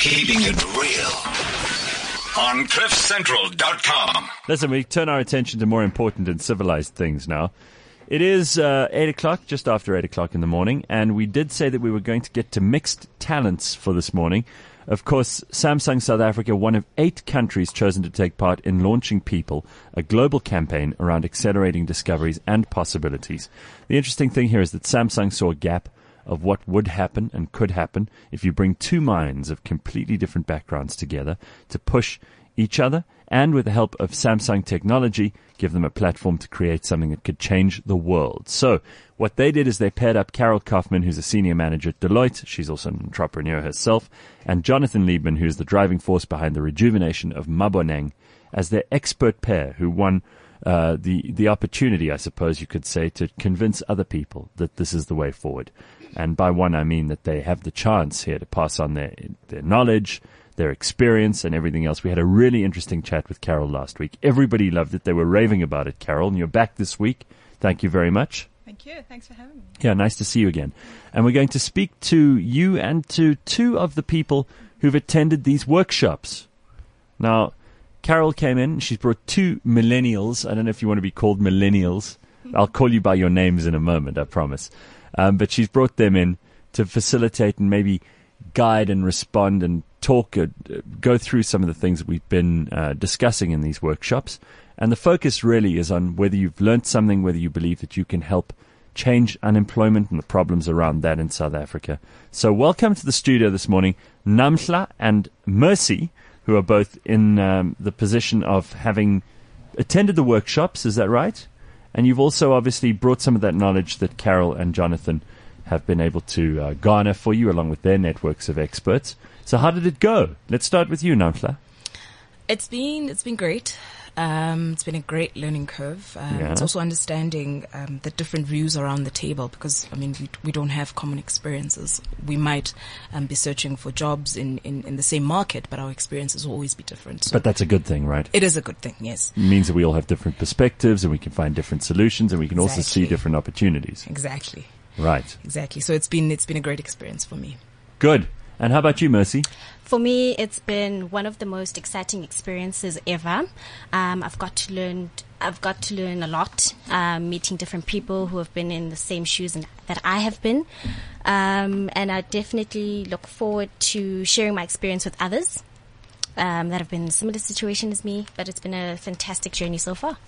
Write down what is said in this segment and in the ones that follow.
Keeping it real on CliffCentral.com. Listen, we turn our attention to more important and civilized things now. It is uh, 8 o'clock, just after 8 o'clock in the morning, and we did say that we were going to get to mixed talents for this morning. Of course, Samsung South Africa, one of eight countries chosen to take part in launching People, a global campaign around accelerating discoveries and possibilities. The interesting thing here is that Samsung saw a gap of what would happen and could happen if you bring two minds of completely different backgrounds together to push each other and with the help of Samsung technology, give them a platform to create something that could change the world. So what they did is they paired up Carol Koffman, who's a senior manager at Deloitte. She's also an entrepreneur herself and Jonathan Liebmann, who's the driving force behind the rejuvenation of Maboneng as their expert pair who won uh, the the opportunity, I suppose you could say, to convince other people that this is the way forward. And by one, I mean that they have the chance here to pass on their their knowledge, their experience, and everything else. We had a really interesting chat with Carol last week. Everybody loved it. They were raving about it, Carol. And you're back this week. Thank you very much. Thank you. Thanks for having me. Yeah, nice to see you again. And we're going to speak to you and to two of the people who've attended these workshops. Now, Carol came in. She's brought two millennials. I don't know if you want to be called millennials. I'll call you by your names in a moment, I promise. Um, but she's brought them in to facilitate and maybe guide and respond and talk, uh, go through some of the things that we've been uh, discussing in these workshops. And the focus really is on whether you've learned something, whether you believe that you can help change unemployment and the problems around that in South Africa. So welcome to the studio this morning, Namhla and Mercy, who are both in um, the position of having attended the workshops. Is that right? And you've also obviously brought some of that knowledge that Carol and Jonathan have been able to uh, garner for you along with their networks of experts. So how did it go? Let's start with you, Namhla. It's been it's been great. Um, it's been a great learning curve. Um, Yeah. It's also understanding um, the different views around the table because I mean we, we don't have common experiences. We might um, be searching for jobs in, in, in the same market, but our experiences will always be different. So But that's a good thing, right? it is a good thing. Yes, It means that we all have different perspectives and we can find different solutions and we can also see different opportunities. exactly, Right. exactly. So it's been it's been a great experience for me. Good. And how about you, Mercy? For me, it's been one of the most exciting experiences ever. Um, I've got to learn. I've got to learn a lot, um, meeting different people who have been in the same shoes and, that I have been, um, and I definitely look forward to sharing my experience with others um, that have been in a similar situation as me. But it's been a fantastic journey so far.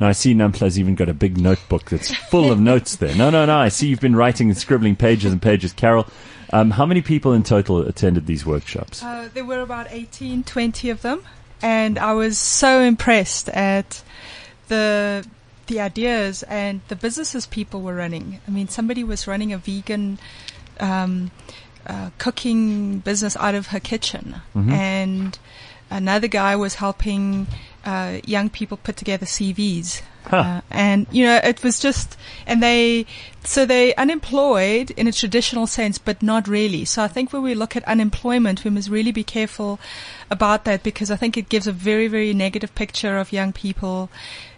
Now I see Namhla's even got a big notebook that's full of notes there. No, no, no. I see you've been writing and scribbling pages and pages. Carol, um, how many people in total attended these workshops? Uh, there were about 18, 20 of them, and I was so impressed at the the ideas and the businesses people were running. I mean, somebody was running a vegan um, uh, cooking business out of her kitchen, and another guy was helping uh, young people put together CVs. Huh. Uh, and you know, it was just, and they, so they unemployed in a traditional sense, but not really. So I think when we look at unemployment, we must really be careful about that because I think it gives a very, very negative picture of young people.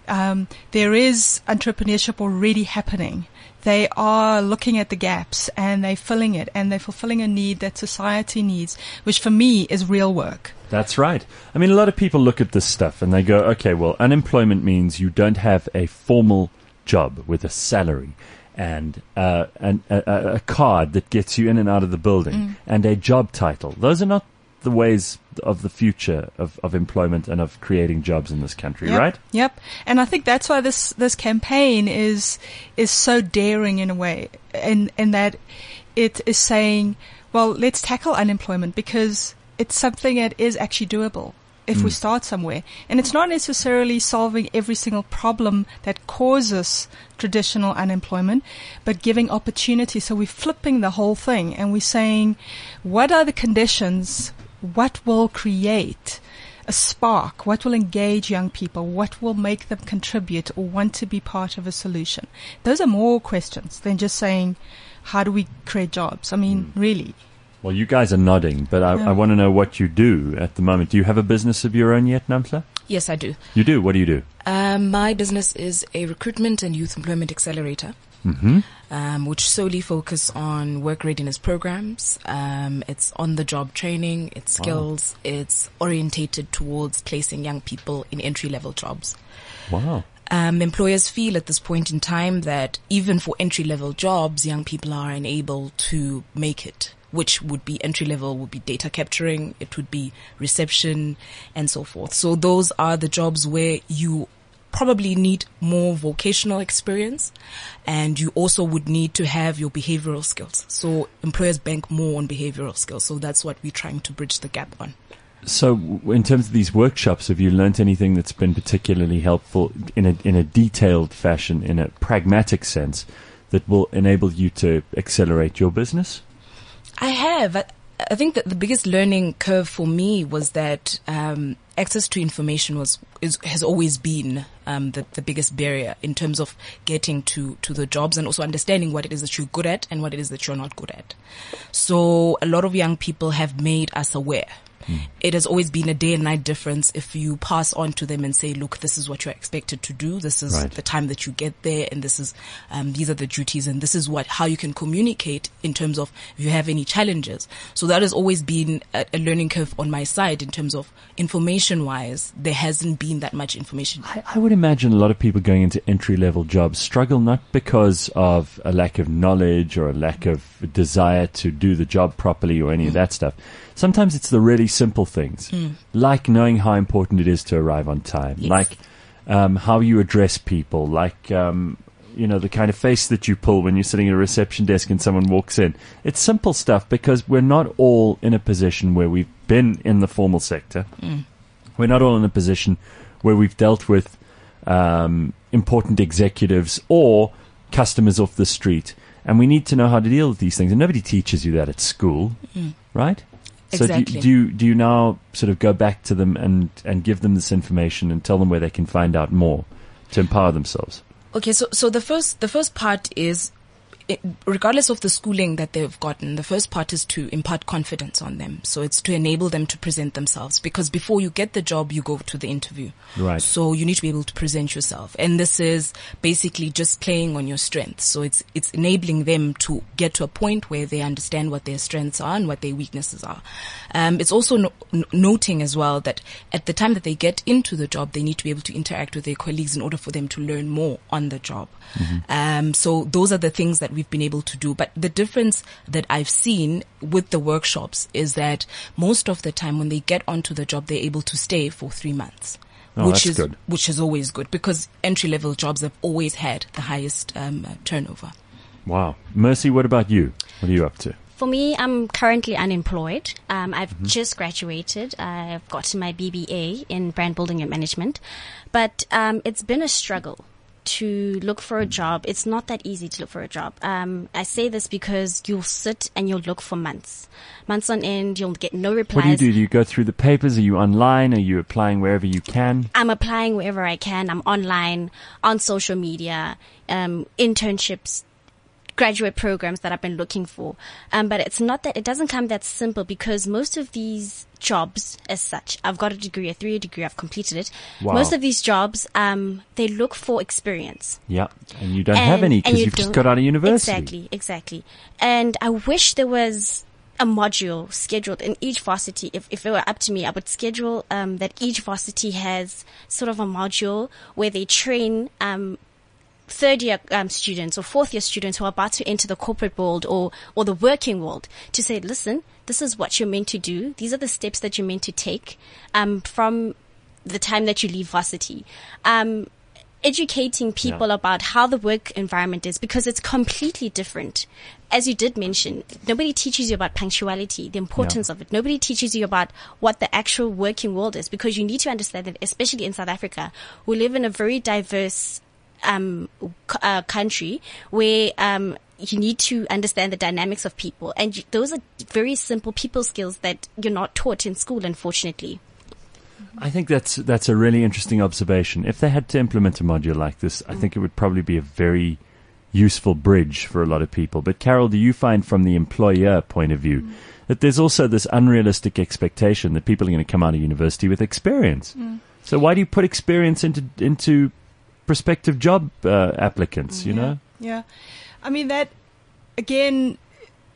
Um, there is entrepreneurship already happening. They are looking at the gaps and they're filling it and they're fulfilling a need that society needs, which for me is real work. That's right. I mean, a lot of people look at this stuff and they go, okay, well, unemployment means you don't have a formal job with a salary and uh, an, a, a- card that gets you in and out of the building and a job title. Those are not the ways of the future of, of employment and of creating jobs in this country, Yep. right? Yep. And I think that's why this this campaign is is so daring in a way, in in that it is saying, well, let's tackle unemployment because it's something that is actually doable if we hmm. start somewhere. And it's not necessarily solving every single problem that causes traditional unemployment, but giving opportunity. So we're flipping the whole thing and we're saying, what are the conditions? What will create a spark? What will engage young people? What will make them contribute or want to be part of a solution? Those are more questions than just saying, how do we create jobs? I mean, hmm. really. Well, you guys are nodding, but I. I want to know what you do at the moment. Do you have a business of your own yet, Namhla? Yes, I do. You do. What do you do? Um, my business is a recruitment and youth employment accelerator. Mm-hmm. um, which solely focus on work readiness programs. Um, it's on the job training, it's skills, it's orientated towards placing young people in entry level jobs. Wow. Um, employers feel at this point in time that even for entry level jobs, young people are unable to make it, which would be entry level, would be data capturing, it would be reception and so forth. So those are the jobs where you probably need more vocational experience and you also would need to have your behavioral skills. So employers bank more on behavioral skills. So that's what we're trying to bridge the gap on. So, in terms of these workshops, have you learnt anything that's been particularly helpful in a in a detailed fashion, in a pragmatic sense, that will enable you to accelerate your business? I have. I, I think that the biggest learning curve for me was that um, access to information was is, has always been um, the, the biggest barrier in terms of getting to to the jobs and also understanding what it is that you're good at and what it is that you're not good at. So a lot of young people have made us aware. It has always been a day and night difference if you pass on to them and say, look, this is what you're expected to do. This is Right. the time that you get there and this is, um, these are the duties and this is what, how you can communicate in terms of if you have any challenges. So that has always been a, a learning curve on my side in terms of information wise. There hasn't been that much information. I, I would imagine a lot of people going into entry level jobs struggle not because of a lack of knowledge or a lack of desire to do the job properly or any of that stuff. Sometimes it's the really simple things, like knowing how important it is to arrive on time, Yes. like um, how you address people, like um, you know the kind of face that you pull when you're sitting at a reception desk and someone walks in. It's simple stuff because we're not all in a position where we've been in the formal sector. We're not all in a position where we've dealt with um, important executives or customers off the street, and we need to know how to deal with these things. And nobody teaches you that at school, right? So do, you- do you do you now sort of go back to them and and give them this information and tell them where they can find out more to empower themselves? Okay, so so the first the first part is, regardless of the schooling that they've gotten, the first part is to impart confidence on them. So it's to enable them to present themselves because before you get the job, you go to the interview. Right. So you need to be able to present yourself, and this is basically just playing on your strengths. So it's it's enabling them to get to a point where they understand what their strengths are and what their weaknesses are. Um, it's also no, n- noting as well that at the time that they get into the job, they need to be able to interact with their colleagues in order for them to learn more on the job. Um, so those are the things that we've been able to do. But the difference that I've seen with the workshops is that most of the time when they get onto the job, they're able to stay for three months. Oh, which is good. which is always good because entry level jobs have always had the highest um, uh, turnover. Wow, Mercy, what about you? What are you up to? For me, I'm currently unemployed. Um, I've Mm-hmm. just graduated. I've gotten my BBA in brand building and management, but um, it's been a struggle to look for a job. It's not that easy to look for a job. Um, I say this because you'll sit and you'll look for months, months on end. You'll get no replies. What do you do? Do you go through the papers? Are you online? Are you applying wherever you can? I'm applying wherever I can. I'm online, on social media, um, internships, graduate programs that I've been looking for. Um, but it's not that, it doesn't come that simple because most of these jobs as such, I've got a degree, a three-year degree, I've completed it. Wow. Most of these jobs, um, they look for experience. Yeah, and you don't have any because you you've just got out of university. Exactly, exactly. And I wish there was a module scheduled in each varsity. If, if it were up to me, I would schedule um, that each varsity has sort of a module where they train um, third year um, students or fourth year students who are about to enter the corporate world or or the working world to say, listen, this is what you're meant to do. These are the steps that you're meant to take um, from the time that you leave varsity. Um, educating people Yeah. about how the work environment is because it's completely different. As you did mention, nobody teaches you about punctuality, the importance of it. Nobody teaches you about what the actual working world is because you need to understand that, especially in South Africa, we live in a very diverse um, c- uh, country where um, you need to understand the dynamics of people, and you, those are very simple people skills that you're not taught in school, unfortunately. I think that's that's a really interesting observation. If they had to implement a module like this, I think it would probably be a very useful bridge for a lot of people. But Carol, do you find from the employer point of view that there's also this unrealistic expectation that people are going to come out of university with experience? So why do you put experience into into prospective job uh, applicants? You know, Yeah. I mean, that, again,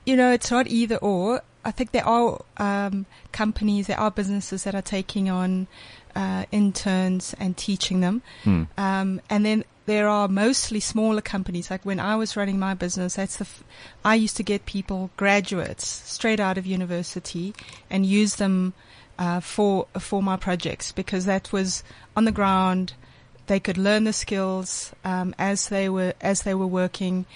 you know, it's not either or. I think there are um, companies, there are businesses that are taking on uh, interns and teaching them. Hmm. Um, and then there are mostly smaller companies. Like when I was running my business, that's the f- I used to get people, graduates, straight out of university, and use them uh, for for my projects because that was on the ground. They could learn the skills um, as they were as they were working,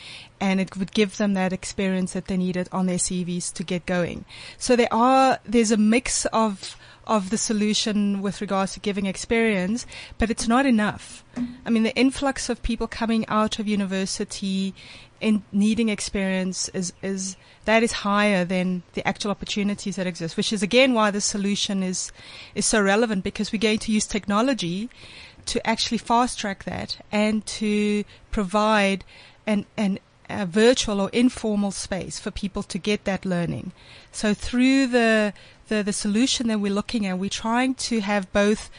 and it would give them that experience that they needed on their CVs to get going. So there are there's a mix of of the solution with regards to giving experience, but it's not enough. I mean, the influx of people coming out of university in needing experience is, is that is higher than the actual opportunities that exist, which is again why the solution is is so relevant because we're going to use technology to actually fast track that and to provide an an a virtual or informal space for people to get that learning. So through the, the, the solution that we're looking at, we're trying to have both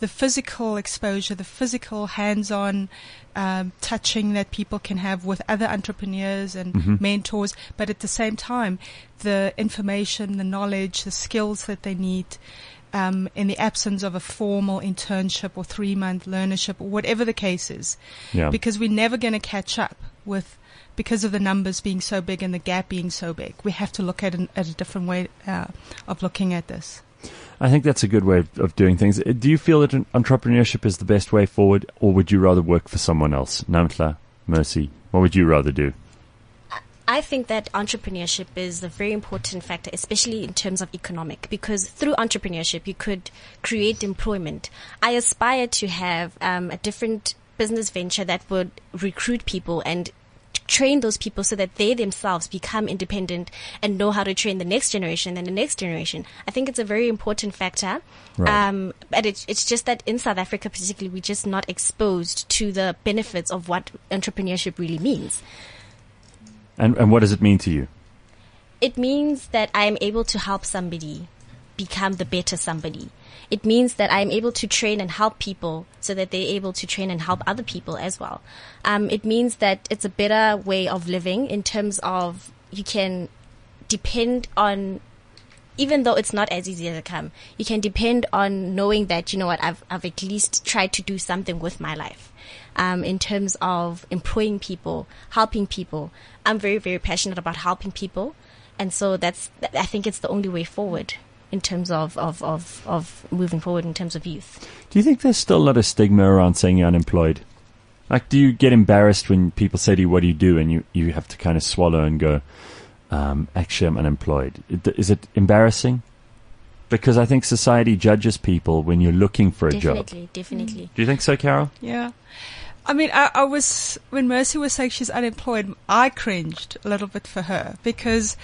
the physical exposure, the physical hands-on um, touching that people can have with other entrepreneurs and mentors, but at the same time, the information, the knowledge, the skills that they need um, in the absence of a formal internship or three-month learnership or whatever the case is, Yeah. because we're never going to catch up with because of the numbers being so big and the gap being so big. We have to look at, an, at a different way uh, of looking at this. I think that's a good way of, of doing things. Uh, Do you feel that entrepreneurship is the best way forward, or would you rather work for someone else? Namhla, Mercy, what would you rather do? I think that entrepreneurship is a very important factor, especially in terms of economic, because through entrepreneurship, you could create employment. I aspire to have um, a different business venture that would recruit people and train those people so that they themselves become independent and know how to train the next generation and the next generation. I think it's a very important factor. Right. Um, but it's, it's just that in South Africa, particularly, we're just not exposed to the benefits of what entrepreneurship really means. And, and what does it mean to you? it means that I am able to help somebody become the better somebody. It means that I am able to train and help people so that they're able to train and help other people as well. Um, it means that it's a better way of living in terms of you can depend on even though it's not as easy as it come, you can depend on knowing that, you know what, I've, I've at least tried to do something with my life. Um, in terms of employing people, helping people. I'm very, very passionate about helping people. And so that's, I think it's the only way forward in terms of, of, of, of moving forward in terms of youth. Do you think there's still a lot of stigma around saying you're unemployed? Like, do you get embarrassed when people say to you, "What do you do?" and you you have to kind of swallow and go, um, "Actually, I'm unemployed." Is it embarrassing? Because I think society judges people when you're looking for a job. Definitely, definitely. Do you think so, Carol? Yeah. I mean, I, I was, when Mercy was saying she's unemployed, I cringed a little bit for her because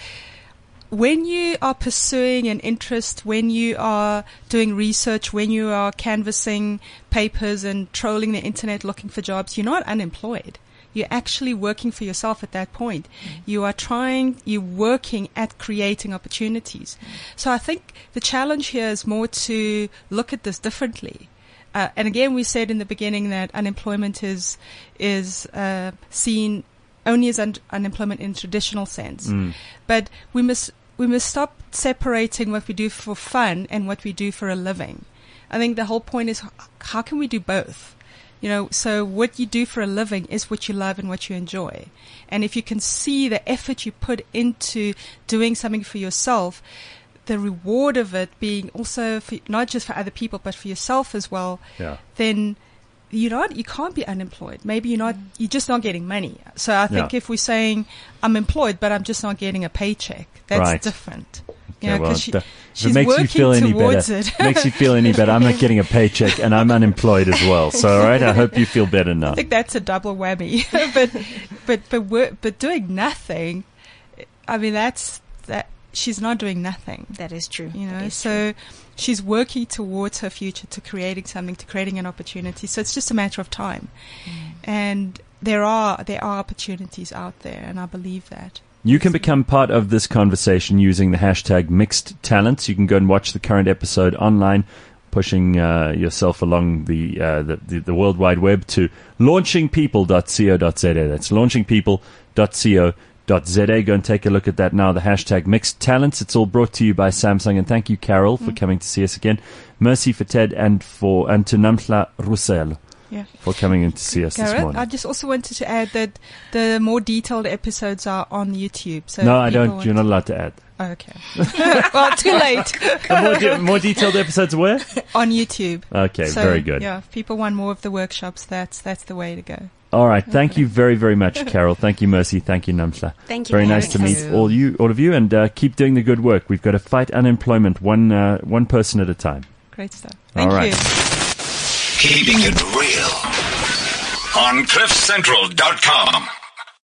when you are pursuing an interest, when you are doing research, when you are canvassing papers and trolling the internet looking for jobs, you're not unemployed. You're actually working for yourself at that point. You are trying, you're working at creating opportunities. So I think the challenge here is more to look at this differently. Uh, and again, we said in the beginning that unemployment is is uh, seen only as un- unemployment in traditional sense. But we must we must stop separating what we do for fun and what we do for a living. I think the whole point is how can we do both? You know, so what you do for a living is what you love and what you enjoy. And if you can see the effort you put into doing something for yourself, the reward of it being also for, not just for other people, but for yourself as well, Yeah. then you're not, you can't be unemployed. Maybe you're not, you're just not getting money. So I think Yeah. if we're saying I'm employed, but I'm just not getting a paycheck, that's Right. different. Yeah, know, well, she- the- she's it makes you feel any better, it. makes you feel any better. I'm not getting a paycheck and I'm unemployed as well. So, all right, I hope you feel better now. I think that's a double whammy. but but but but doing nothing, I mean that's that she's not doing nothing. That is true. You know, is so she's working towards her future to creating something, to creating an opportunity. So it's just a matter of time. And there are there are opportunities out there, and I believe that. You can become part of this conversation using the hashtag mixed talents. You can go and watch the current episode online. pushing uh, yourself along the, uh, the, the the World Wide Web to launchingpeople.co.za. That's launchingpeople.co.za. Go and take a look at that now. The hashtag mixed talents. It's all brought to you by Samsung, and thank you, Carol, for mm. coming to see us again. Mercy Fated and for and to Ruselo Yeah. for coming in to see us this morning. I just also wanted to add that the more detailed episodes are on YouTube. So no, I don't. You're not allowed to add. Oh, okay. well, too late more, de- more detailed episodes where? on YouTube. Okay, So, very good. Yeah, if people want more of the workshops, that's that's the way to go. All right. Thank you very, very much, Carol. Thank you, Mercy. Thank you, Namhla. Thank you Very nice to meet us. all you, all of you, and uh, keep doing the good work. We've got to fight unemployment one uh, one person at a time. Great stuff. All Thank right. you. Keeping it real on CliffCentral.com.